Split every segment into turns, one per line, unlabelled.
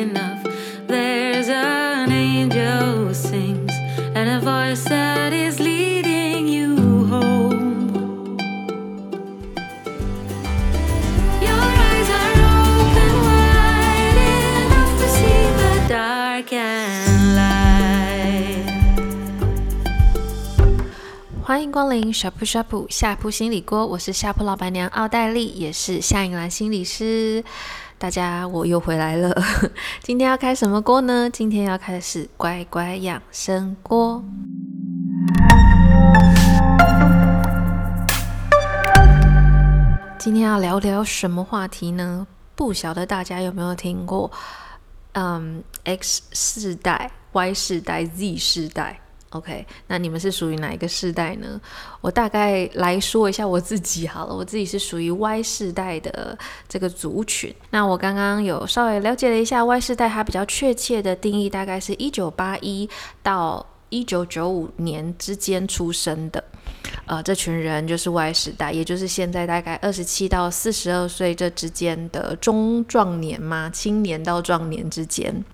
enough. There's an angel sings and a voice that is leading you home. Your eyes are open wide enough to see the dark and light.
欢迎光临呷哺呷哺下铺心理锅，我是下铺老板娘奥黛丽，也是夏颖兰心理师。大家，我又回来了。今天要开什么锅呢？今天要开的是乖乖养生锅。今天要聊聊什么话题呢？不晓得大家有没有听过，嗯，X 世代、Y 世代、Z 世代。OK，那你们是属于哪一个世代呢？我大概来说一下我自己好了，我自己是属于 Y 世代的这个族群。那我刚刚有稍微了解了一下 Y 世代，它比较确切的定义大概是一九八一到一九九五年之间出生的，呃，这群人就是 Y 世代，也就是现在大概二十七到四十二岁这之间的中壮年嘛，青年到壮年之间。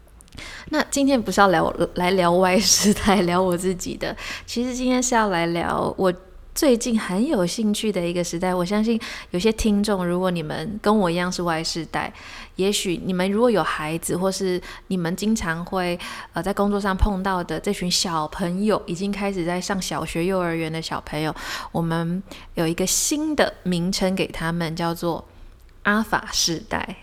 那今天不是要聊来聊 Y 世代，聊我自己的。其实今天是要来聊我最近很有兴趣的一个时代。我相信有些听众，如果你们跟我一样是 Y 世代，也许你们如果有孩子，或是你们经常会呃在工作上碰到的这群小朋友，已经开始在上小学、幼儿园的小朋友，我们有一个新的名称给他们，叫做阿法世代。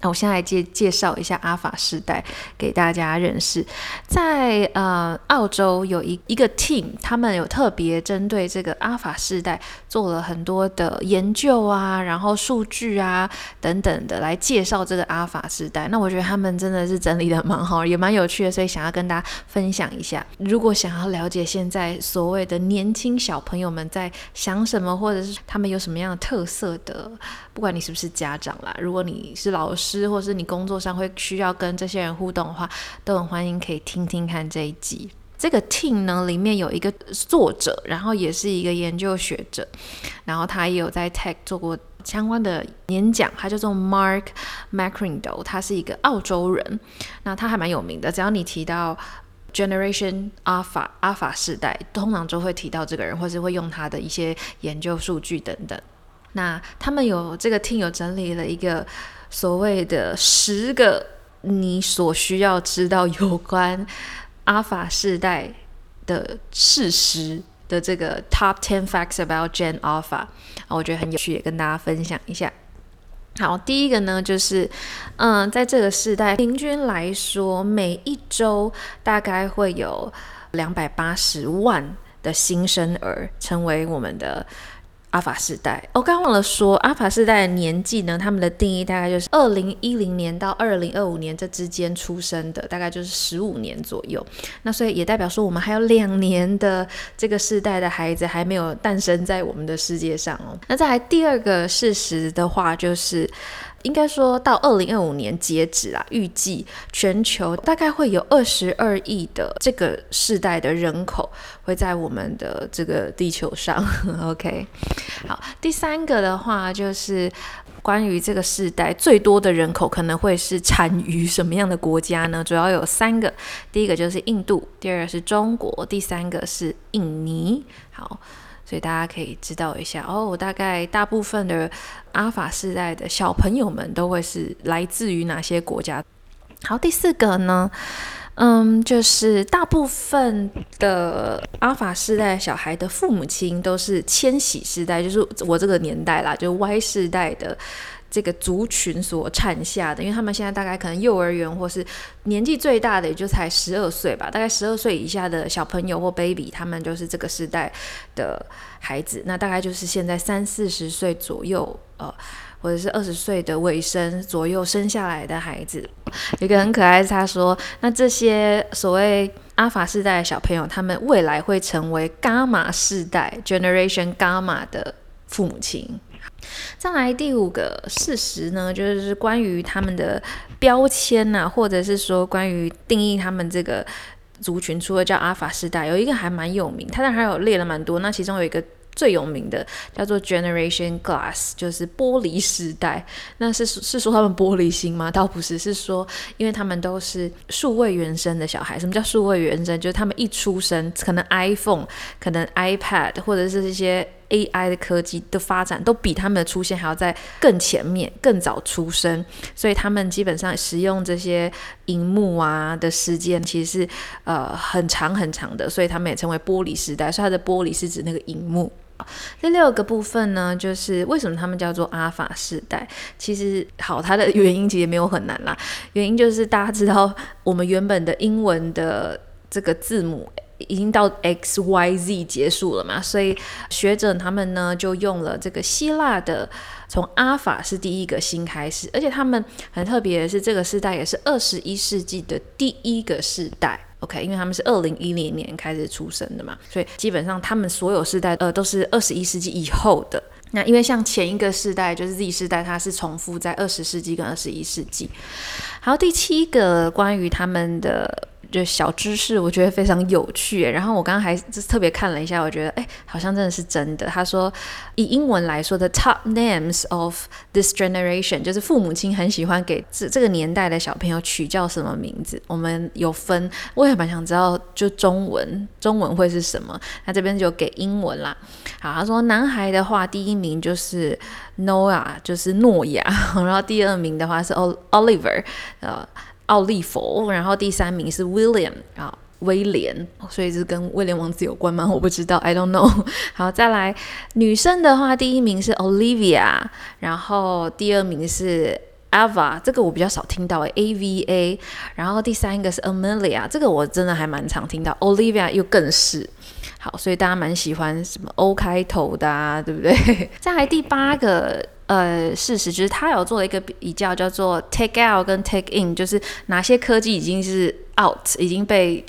那我先来介介绍一下阿法世代给大家认识。在呃澳洲有一一个 team，他们有特别针对这个阿法世代做了很多的研究啊，然后数据啊等等的来介绍这个阿法世代。那我觉得他们真的是整理得蛮好，也蛮有趣的，所以想要跟大家分享一下。如果想要了解现在所谓的年轻小朋友们在想什么，或者是他们有什么样的特色的，不管你是不是家长啦，如果你是老师。或是你工作上会需要跟这些人互动的话，都很欢迎可以听听看这一集。这个 team 呢，里面有一个作者，然后也是一个研究学者，然后他也有在 Tech 做过相关的演讲。他叫做 Mark McCrindle，他是一个澳洲人，那他还蛮有名的。只要你提到 Generation Alpha 阿法世代，通常就会提到这个人，或是会用他的一些研究数据等等。那他们有这个 team 有整理了一个。所谓的十个你所需要知道有关阿法世代的事实的这个 Top Ten Facts About Gen Alpha，我觉得很有趣，也跟大家分享一下。好，第一个呢，就是嗯，在这个世代，平均来说，每一周大概会有两百八十万的新生儿成为我们的。阿法世代，我、哦、刚忘了说，阿法世代的年纪呢，他们的定义大概就是二零一零年到二零二五年这之间出生的，大概就是十五年左右。那所以也代表说，我们还有两年的这个世代的孩子还没有诞生在我们的世界上哦。那再来第二个事实的话，就是。应该说到二零二五年截止啊，预计全球大概会有二十二亿的这个世代的人口会在我们的这个地球上。OK，好，第三个的话就是关于这个世代最多的人口可能会是产于什么样的国家呢？主要有三个，第一个就是印度，第二个是中国，第三个是印尼。好。所以大家可以知道一下哦，大概大部分的阿法世代的小朋友们都会是来自于哪些国家？好，第四个呢，嗯，就是大部分的阿法世代小孩的父母亲都是千禧世代，就是我这个年代啦，就是 Y 世代的。这个族群所产下的，因为他们现在大概可能幼儿园或是年纪最大的也就才十二岁吧，大概十二岁以下的小朋友或 baby，他们就是这个时代的孩子。那大概就是现在三四十岁左右，呃，或者是二十岁的尾声左右生下来的孩子。一个很可爱，他说，那这些所谓阿法世代的小朋友，他们未来会成为伽马世代 （Generation Gamma） 的父母亲。再来第五个事实呢，就是关于他们的标签呐、或者是说关于定义他们这个族群，除了叫阿法世代，有一个还蛮有名，他当然还有列了蛮多，那其中有一个最有名的叫做 Generation Glass，就是玻璃世代。那是是说他们玻璃心吗？倒不是，是说因为他们都是数位原生的小孩。什么叫数位原生？就是他们一出生，可能 iPhone、可能 iPad 或者是这些 AI 的科技的发展，都比他们的出现还要在更前面、更早出生。所以他们基本上使用这些荧幕啊的时间，其实是呃很长很长的。所以他们也称为玻璃时代。所以它的玻璃是指那个荧幕。第六个部分呢，就是为什么他们叫做阿法世代？其实好，它的原因其实没有很难啦。原因就是大家知道，我们原本的英文的这个字母已经到 X Y Z 结束了嘛，所以学者他们呢就用了这个希腊的，从阿法是第一个新开始，而且他们很特别的是，这个世代也是二十一世纪的第一个世代。OK，因为他们是二零一零年开始出生的嘛，所以基本上他们所有世代呃都是二十一世纪以后的。那因为像前一个世代就是 Z 世代，它是重复在二十世纪跟二十一世纪。好，第七个关于他们的。就小知识，我觉得非常有趣。然后我刚刚还特别看了一下，我觉得哎，好像真的是真的。他说，以英文来说的 top names of this generation，就是父母亲很喜欢给这这个年代的小朋友取叫什么名字。我们有分，我也蛮想知道，就中文，中文会是什么？那这边就给英文啦。好，他说男孩的话，第一名就是 Noah，就是诺亚。然后第二名的话是 Oliver，呃。奥利弗，然后第三名是 William 啊，威廉，所以是跟威廉王子有关吗？我不知道，I don't know。好，再来女生的话，第一名是 Olivia，然后第二名是 Ava，这个我比较少听到，A V A，然后第三个是 Amelia，这个我真的还蛮常听到，Olivia 又更是。好，所以大家蛮喜欢什么 O 开头的啊，对不对？再来第八个。呃，事实就是他有做了一个比较，叫做 take out 跟 take in，就是哪些科技已经是 out，已经被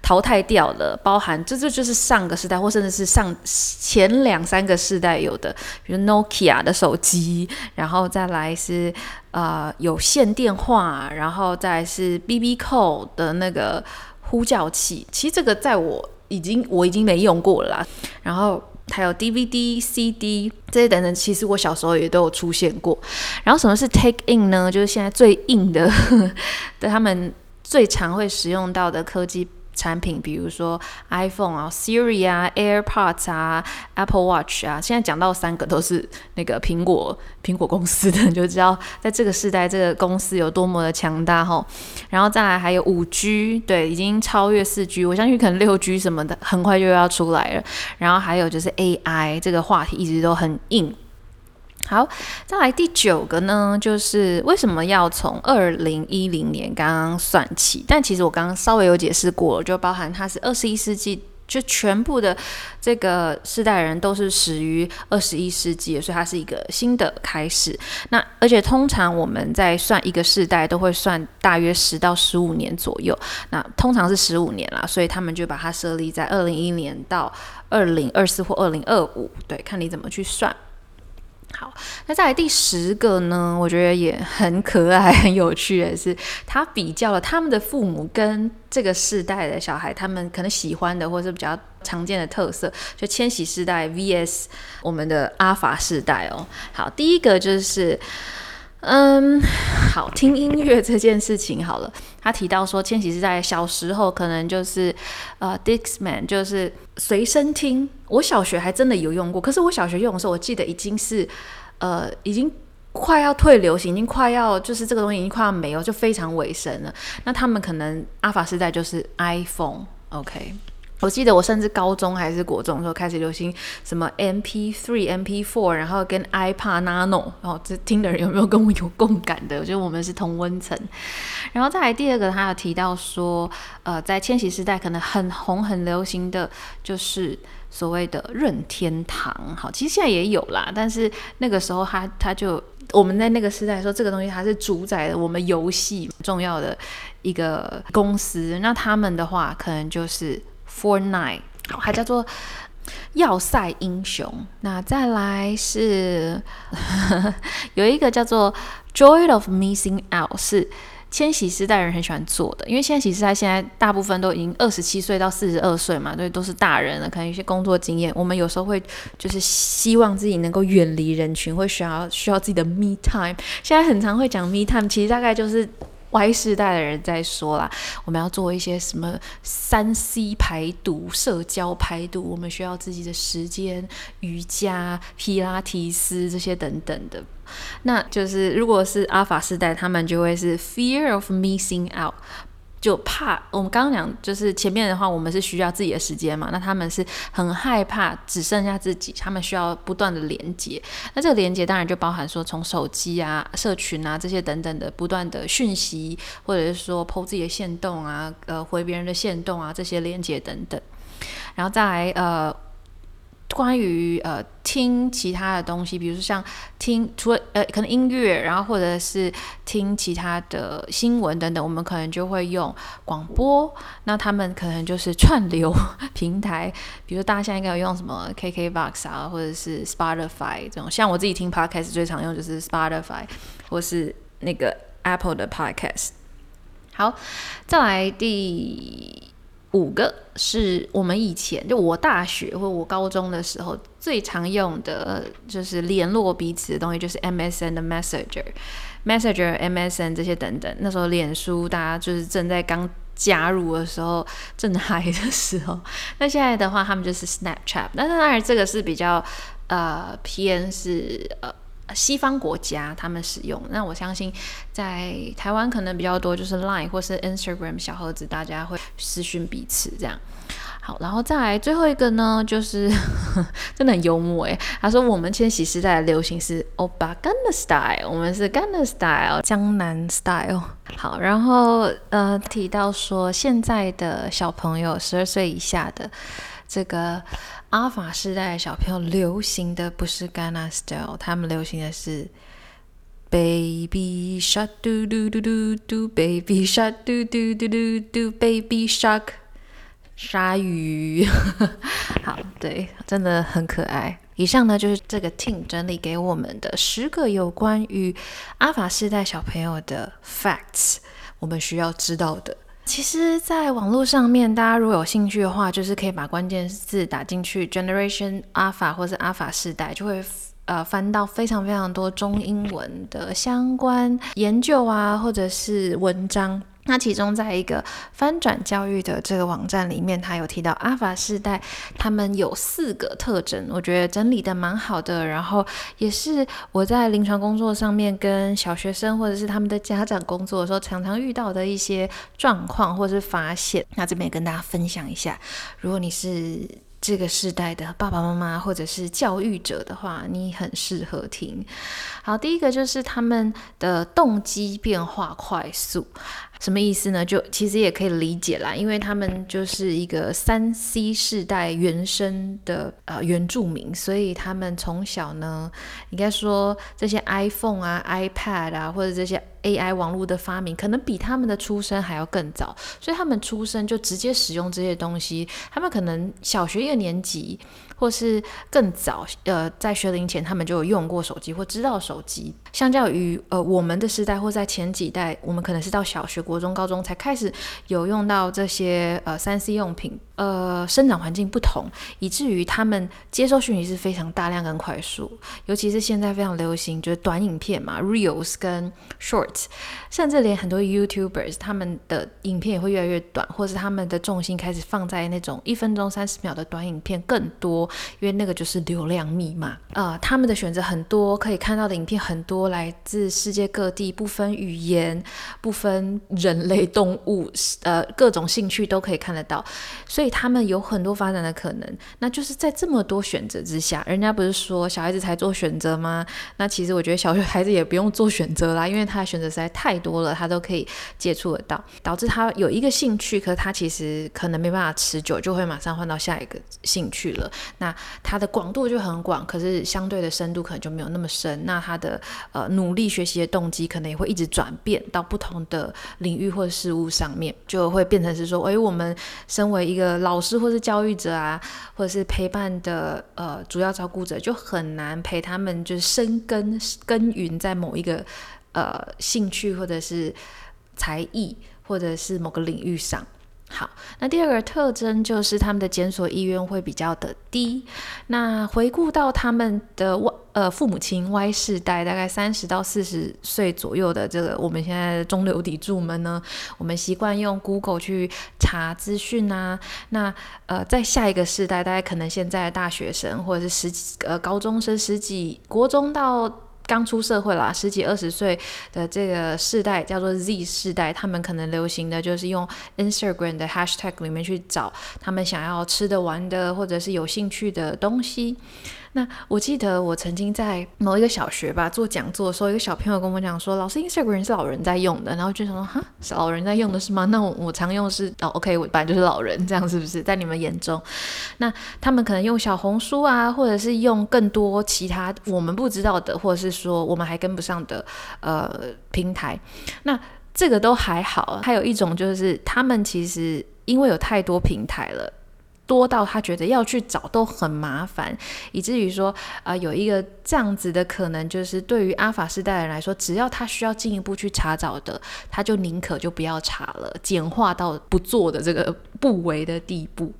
淘汰掉了，包含这这就是上个时代或甚至是上前两三个世代有的，比如 Nokia 的手机，然后再来是呃有线电话，然后再是 BBQ 的那个呼叫器。其实这个在我已经我已经没用过了啦，然后。还有 DVD、CD 这些等等，其实我小时候也都有出现过。然后什么是 Take In 呢？就是现在最硬的，的他们最常会使用到的科技。产品，比如说 iPhone 啊、Siri 啊、AirPods 啊、Apple Watch 啊，现在讲到三个都是那个苹果苹果公司的，你就知道在这个时代，这个公司有多么的强大哈。然后再来还有五 G，对，已经超越四 G，我相信可能六 G 什么的很快就要出来了。然后还有就是 AI 这个话题一直都很硬。好，再来第九个呢，就是为什么要从二零一零年刚刚算起？但其实我刚刚稍微有解释过，就包含它是二十一世纪，就全部的这个世代人都是始于二十一世纪，所以它是一个新的开始。那而且通常我们在算一个世代，都会算大约十到十五年左右。那通常是十五年啦，所以他们就把它设立在二零一零年到二零二四或二零二五，对，看你怎么去算。好，那再来第十个呢？我觉得也很可爱、很有趣的是，他比较了他们的父母跟这个世代的小孩，他们可能喜欢的或是比较常见的特色，就千禧世代 vs 我们的阿法世代哦。好，第一个就是，嗯，好，听音乐这件事情好了。他提到说，千禧是在小时候可能就是呃，Discman 就是随身听。我小学还真的有用过，可是我小学用的时候，我记得已经是呃，已经快要退流行，已经快要就是这个东西已经快要没有，就非常尾声了。那他们可能阿法时代就是 iPhone，OK。我记得我甚至高中还是国中的时候开始流行什么 MP3、MP4，然后跟 iPad Nano，然后这听的人有没有跟我有共感的？我觉得我们是同温层。然后再来第二个，他有提到说，呃，在千禧时代可能很红、很流行的就是所谓的任天堂。好，其实现在也有啦，但是那个时候他他就我们在那个时代说这个东西它是主宰了我们游戏重要的一个公司。那他们的话可能就是。Fortnite，还叫做要塞英雄。那再来是 有一个叫做 Joy of Missing Out，是千禧世代人很喜欢做的，因为千禧世代现在大部分都已经二十七岁到四十二岁嘛，对，都是大人了，可能有些工作经验。我们有时候会就是希望自己能够远离人群，会需要需要自己的 me time。现在很常会讲 me time，其实大概就是。Y 世代的人在说啦，我们要做一些什么三 C 排毒、社交排毒，我们需要自己的时间、瑜伽、皮拉提斯这些等等的。那就是如果是阿法世代，他们就会是 Fear of missing out。就怕我们刚刚讲，就是前面的话，我们是需要自己的时间嘛，那他们是很害怕只剩下自己，他们需要不断的连接。那这个连接当然就包含说，从手机啊、社群啊这些等等的不断的讯息，或者是说剖自己的线动啊、呃回别人的线动啊这些连接等等，然后再来呃。关于呃听其他的东西，比如说像听除了呃可能音乐，然后或者是听其他的新闻等等，我们可能就会用广播。那他们可能就是串流平台，比如大家现在应该有用什么 KKBOX 啊，或者是 Spotify 这种。像我自己听 Podcast 最常用就是 Spotify 或是那个 Apple 的 Podcast。好，再来第。五个是我们以前就我大学或我高中的时候最常用的，就是联络彼此的东西，就是 MSN 的 Messenger、Messenger、MSN 这些等等。那时候脸书大家就是正在刚加入的时候，正嗨的时候。那现在的话，他们就是 Snapchat。但是当然这个是比较呃偏是呃。西方国家他们使用，那我相信在台湾可能比较多，就是 Line 或是 Instagram 小盒子，大家会私讯彼此这样。好，然后再来最后一个呢，就是 真的很幽默诶，他说我们千禧时代的流行是欧巴 Gangnam Style，我们是 Gangnam Style 江南 Style。好，然后呃提到说现在的小朋友十二岁以下的这个。阿法世代的小朋友流行的不是 Gangnam Style，他们流行的是 Baby Shark 嘟嘟嘟嘟嘟，Baby Shark 嘟嘟嘟嘟嘟，Baby Shark 鲨鱼。好，对，真的很可爱。以上呢就是这个 team 整理给我们的十个有关于阿法世代小朋友的 facts，我们需要知道的。其实，在网络上面，大家如果有兴趣的话，就是可以把关键字打进去 “Generation Alpha” 或者 “Alpha 世代”，就会呃翻到非常非常多中英文的相关研究啊，或者是文章。那其中，在一个翻转教育的这个网站里面，他有提到阿法世代，他们有四个特征，我觉得整理的蛮好的。然后也是我在临床工作上面跟小学生或者是他们的家长工作的时候，常常遇到的一些状况或者是发现。那这边也跟大家分享一下，如果你是这个时代的爸爸妈妈或者是教育者的话，你很适合听。好，第一个就是他们的动机变化快速。什么意思呢？就其实也可以理解啦，因为他们就是一个三 C 世代原生的呃原住民，所以他们从小呢，应该说这些 iPhone 啊、iPad 啊，或者这些 AI 网络的发明，可能比他们的出生还要更早，所以他们出生就直接使用这些东西。他们可能小学一个年级，或是更早，呃，在学龄前他们就有用过手机或知道手机。相较于呃我们的时代或在前几代，我们可能是到小学。国中、高中才开始有用到这些呃三 C 用品，呃，生长环境不同，以至于他们接收讯息是非常大量跟快速。尤其是现在非常流行就是短影片嘛，Reels 跟 Shorts，甚至连很多 YouTubers 他们的影片也会越来越短，或是他们的重心开始放在那种一分钟三十秒的短影片更多，因为那个就是流量密码。呃，他们的选择很多，可以看到的影片很多，来自世界各地，不分语言，不分。人类、动物，呃，各种兴趣都可以看得到，所以他们有很多发展的可能。那就是在这么多选择之下，人家不是说小孩子才做选择吗？那其实我觉得小学孩子也不用做选择啦，因为他的选择实在太多了，他都可以接触得到，导致他有一个兴趣，可他其实可能没办法持久，就会马上换到下一个兴趣了。那它的广度就很广，可是相对的深度可能就没有那么深。那他的呃努力学习的动机可能也会一直转变到不同的领域或事物上面，就会变成是说，哎，我们身为一个老师或是教育者啊，或者是陪伴的呃主要照顾者，就很难陪他们就是生根耕耘在某一个呃兴趣或者是才艺或者是某个领域上。好，那第二个特征就是他们的检索意愿会比较的低。那回顾到他们的呃父母亲 Y 世代，大概三十到四十岁左右的这个我们现在的中流砥柱们呢，我们习惯用 Google 去查资讯啊。那呃，在下一个世代，大概可能现在大学生或者是十几呃高中生、十几国中到。刚出社会啦，十几二十岁的这个世代叫做 Z 世代，他们可能流行的就是用 Instagram 的 hashtag 里面去找他们想要吃的、玩的，或者是有兴趣的东西。那我记得我曾经在某一个小学吧做讲座的时候，一个小朋友跟我讲说：“老师，Instagram 是老人在用的。”然后就想说：“哈，是老人在用的是吗？那我我常用是哦，OK，我本来就是老人，这样是不是？在你们眼中，那他们可能用小红书啊，或者是用更多其他我们不知道的，或者是说我们还跟不上的呃平台。那这个都还好。还有一种就是他们其实因为有太多平台了。”多到他觉得要去找都很麻烦，以至于说，啊、有一个这样子的可能，就是对于阿法世代人来说，只要他需要进一步去查找的，他就宁可就不要查了，简化到不做的这个不为的地步。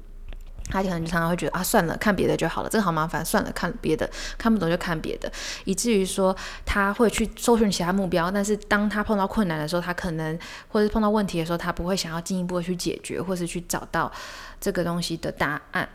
他可能常常会觉得啊，算了，看别的就好了，这个好麻烦，算了，看别的，看不懂就看别的，以至于说他会去搜寻其他目标，但是当他碰到困难的时候，他可能或者是碰到问题的时候，他不会想要进一步的去解决，或是去找到这个东西的答案。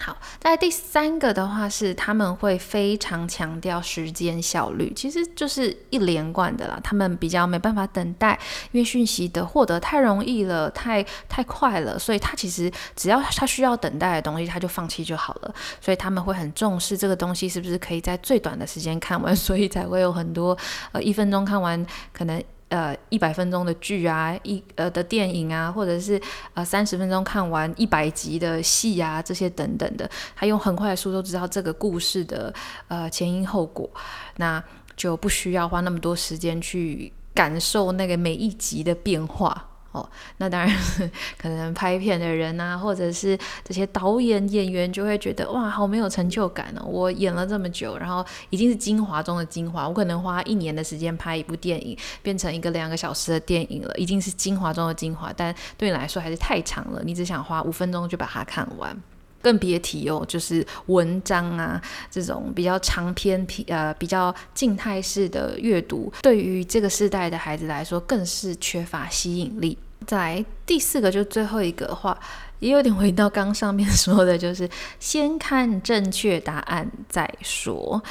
好，在第三个的话是他们会非常强调时间效率，其实就是一连贯的啦。他们比较没办法等待，因为讯息的获得太容易了，太太快了，所以他其实只要他需要等待的东西，他就放弃就好了。所以他们会很重视这个东西是不是可以在最短的时间看完，所以才会有很多呃一分钟看完可能。呃，一百分钟的剧啊，一呃的电影啊，或者是呃三十分钟看完一百集的戏啊，这些等等的，他用很快的速度知道这个故事的呃前因后果，那就不需要花那么多时间去感受那个每一集的变化。哦，那当然 可能拍片的人啊，或者是这些导演演员就会觉得哇，好没有成就感哦！我演了这么久，然后已经是精华中的精华，我可能花一年的时间拍一部电影，变成一个两个小时的电影了，已经是精华中的精华，但对你来说还是太长了，你只想花五分钟就把它看完。更别提哦，就是文章啊这种比较长篇、呃比较静态式的阅读，对于这个世代的孩子来说，更是缺乏吸引力。在第四个，就最后一个的话，也有点回到刚上面说的，就是先看正确答案再说。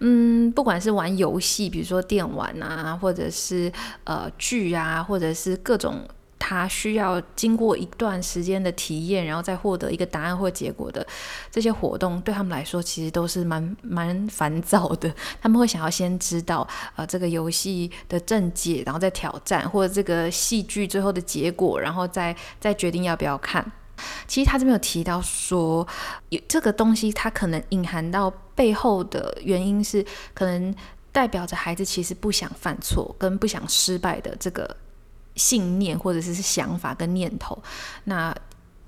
嗯，不管是玩游戏，比如说电玩啊，或者是呃剧啊，或者是各种。他需要经过一段时间的体验，然后再获得一个答案或结果的这些活动，对他们来说其实都是蛮蛮烦躁的。他们会想要先知道，呃，这个游戏的正解，然后再挑战，或者这个戏剧最后的结果，然后再再决定要不要看。其实他这边有提到说，有这个东西，它可能隐含到背后的原因是，可能代表着孩子其实不想犯错跟不想失败的这个。信念或者是想法跟念头，那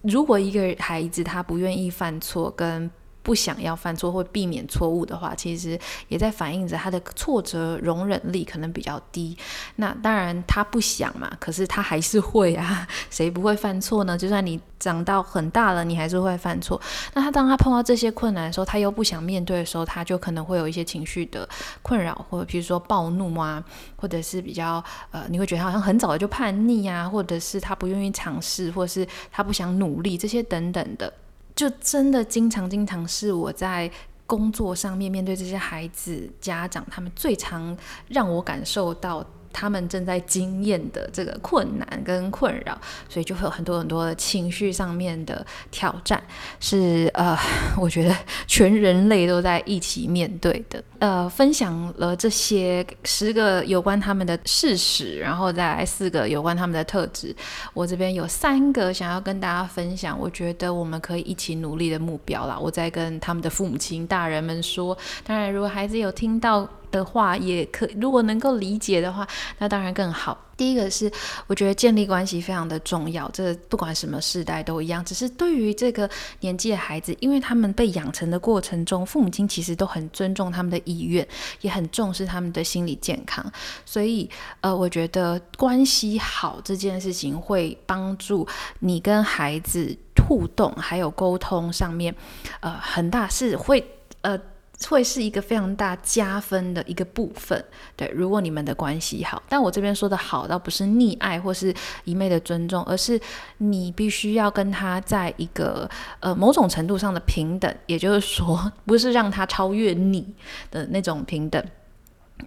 如果一个孩子他不愿意犯错跟不想要犯错或避免错误的话，其实也在反映着他的挫折容忍力可能比较低。那当然他不想嘛，可是他还是会啊。谁不会犯错呢？就算你长到很大了，你还是会犯错。那他当他碰到这些困难的时候，他又不想面对的时候，他就可能会有一些情绪的困扰，或者比如说暴怒啊，或者是比较呃，你会觉得他好像很早就叛逆啊，或者是他不愿意尝试，或者是他不想努力这些等等的。就真的经常经常是我在工作上面面对这些孩子家长，他们最常让我感受到。他们正在经验的这个困难跟困扰，所以就会有很多很多的情绪上面的挑战，是呃，我觉得全人类都在一起面对的。呃，分享了这些十个有关他们的事实，然后再来四个有关他们的特质。我这边有三个想要跟大家分享，我觉得我们可以一起努力的目标啦。我在跟他们的父母亲大人们说，当然，如果孩子有听到。的话，也可如果能够理解的话，那当然更好。第一个是，我觉得建立关系非常的重要，这不管什么世代都一样。只是对于这个年纪的孩子，因为他们被养成的过程中，父母亲其实都很尊重他们的意愿，也很重视他们的心理健康。所以，呃，我觉得关系好这件事情会帮助你跟孩子互动，还有沟通上面，呃，很大是会，呃。会是一个非常大加分的一个部分，对。如果你们的关系好，但我这边说的好，倒不是溺爱或是一昧的尊重，而是你必须要跟他在一个呃某种程度上的平等，也就是说，不是让他超越你的那种平等。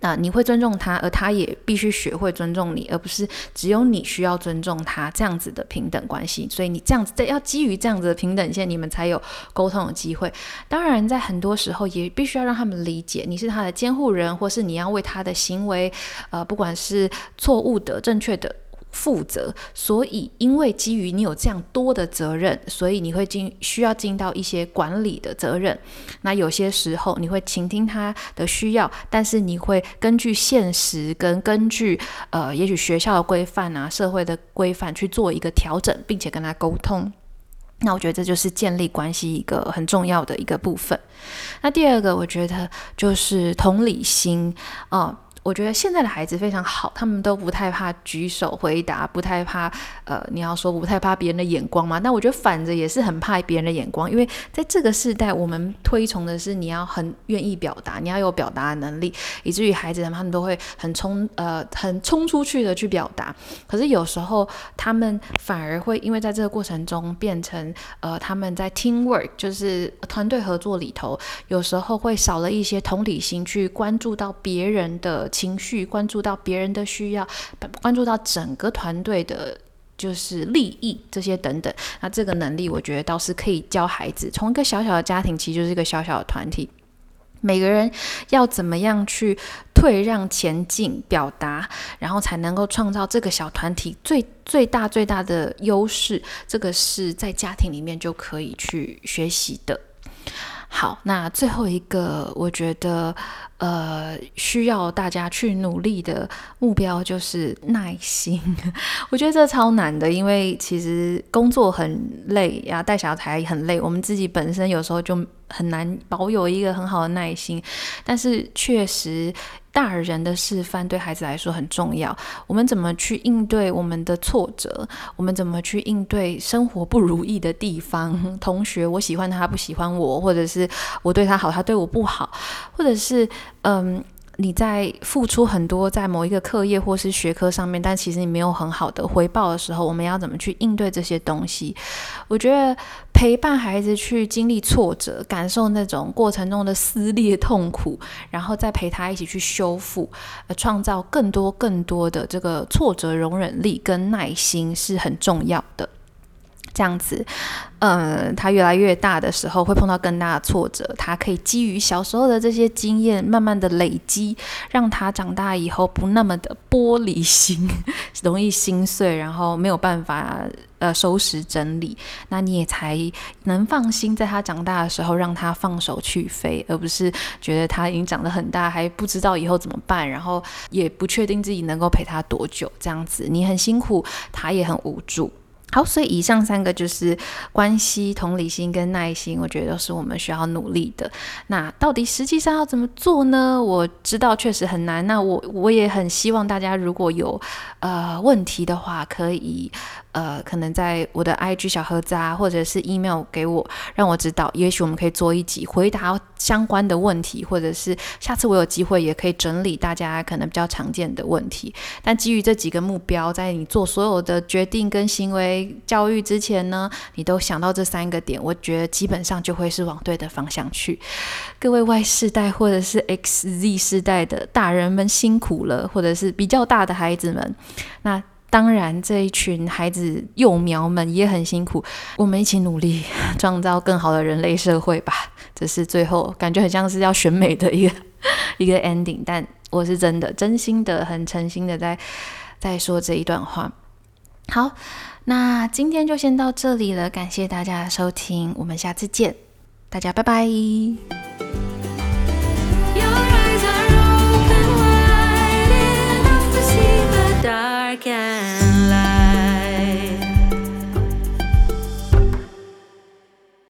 那你会尊重他，而他也必须学会尊重你，而不是只有你需要尊重他这样子的平等关系。所以你这样子在要基于这样子的平等线，你们才有沟通的机会。当然，在很多时候也必须要让他们理解，你是他的监护人，或是你要为他的行为，呃，不管是错误的、正确的。负责，所以因为基于你有这样多的责任，所以你会尽需要尽到一些管理的责任。那有些时候你会倾听他的需要，但是你会根据现实跟根据呃，也许学校的规范啊、社会的规范去做一个调整，并且跟他沟通。那我觉得这就是建立关系一个很重要的一个部分。那第二个，我觉得就是同理心啊。我觉得现在的孩子非常好，他们都不太怕举手回答，不太怕呃，你要说不太怕别人的眼光嘛？那我觉得反着也是很怕别人的眼光，因为在这个时代，我们推崇的是你要很愿意表达，你要有表达的能力，以至于孩子他们都会很冲呃很冲出去的去表达。可是有时候他们反而会因为在这个过程中变成呃他们在 teamwork 就是团队合作里头，有时候会少了一些同理心去关注到别人的。情绪关注到别人的需要，关注到整个团队的，就是利益这些等等。那这个能力，我觉得倒是可以教孩子。从一个小小的家庭，其实就是一个小小的团体，每个人要怎么样去退让前进、表达，然后才能够创造这个小团体最最大最大的优势。这个是在家庭里面就可以去学习的。好，那最后一个，我觉得。呃，需要大家去努力的目标就是耐心。我觉得这超难的，因为其实工作很累呀，带小孩很累，我们自己本身有时候就很难保有一个很好的耐心。但是确实，大人的示范对孩子来说很重要。我们怎么去应对我们的挫折？我们怎么去应对生活不如意的地方？同学，我喜欢他，不喜欢我，或者是我对他好，他对我不好，或者是。嗯，你在付出很多在某一个课业或是学科上面，但其实你没有很好的回报的时候，我们要怎么去应对这些东西？我觉得陪伴孩子去经历挫折，感受那种过程中的撕裂痛苦，然后再陪他一起去修复，呃，创造更多更多的这个挫折容忍力跟耐心是很重要的。这样子，嗯，他越来越大的时候会碰到更大的挫折，他可以基于小时候的这些经验，慢慢的累积，让他长大以后不那么的玻璃心，容易心碎，然后没有办法呃收拾整理。那你也才能放心，在他长大的时候让他放手去飞，而不是觉得他已经长得很大，还不知道以后怎么办，然后也不确定自己能够陪他多久。这样子，你很辛苦，他也很无助。好，所以以上三个就是关系、同理心跟耐心，我觉得都是我们需要努力的。那到底实际上要怎么做呢？我知道确实很难。那我我也很希望大家如果有呃问题的话，可以。呃，可能在我的 IG 小盒子啊，或者是 email 给我，让我知道，也许我们可以做一集回答相关的问题，或者是下次我有机会也可以整理大家可能比较常见的问题。但基于这几个目标，在你做所有的决定跟行为教育之前呢，你都想到这三个点，我觉得基本上就会是往对的方向去。各位 Y 世代或者是 XZ 世代的大人们辛苦了，或者是比较大的孩子们，那。当然，这一群孩子幼苗们也很辛苦，我们一起努力创造更好的人类社会吧。这是最后感觉很像是要选美的一个 一个 ending，但我是真的真心的、很诚心的在在说这一段话。好，那今天就先到这里了，感谢大家的收听，我们下次见，大家拜拜。Again.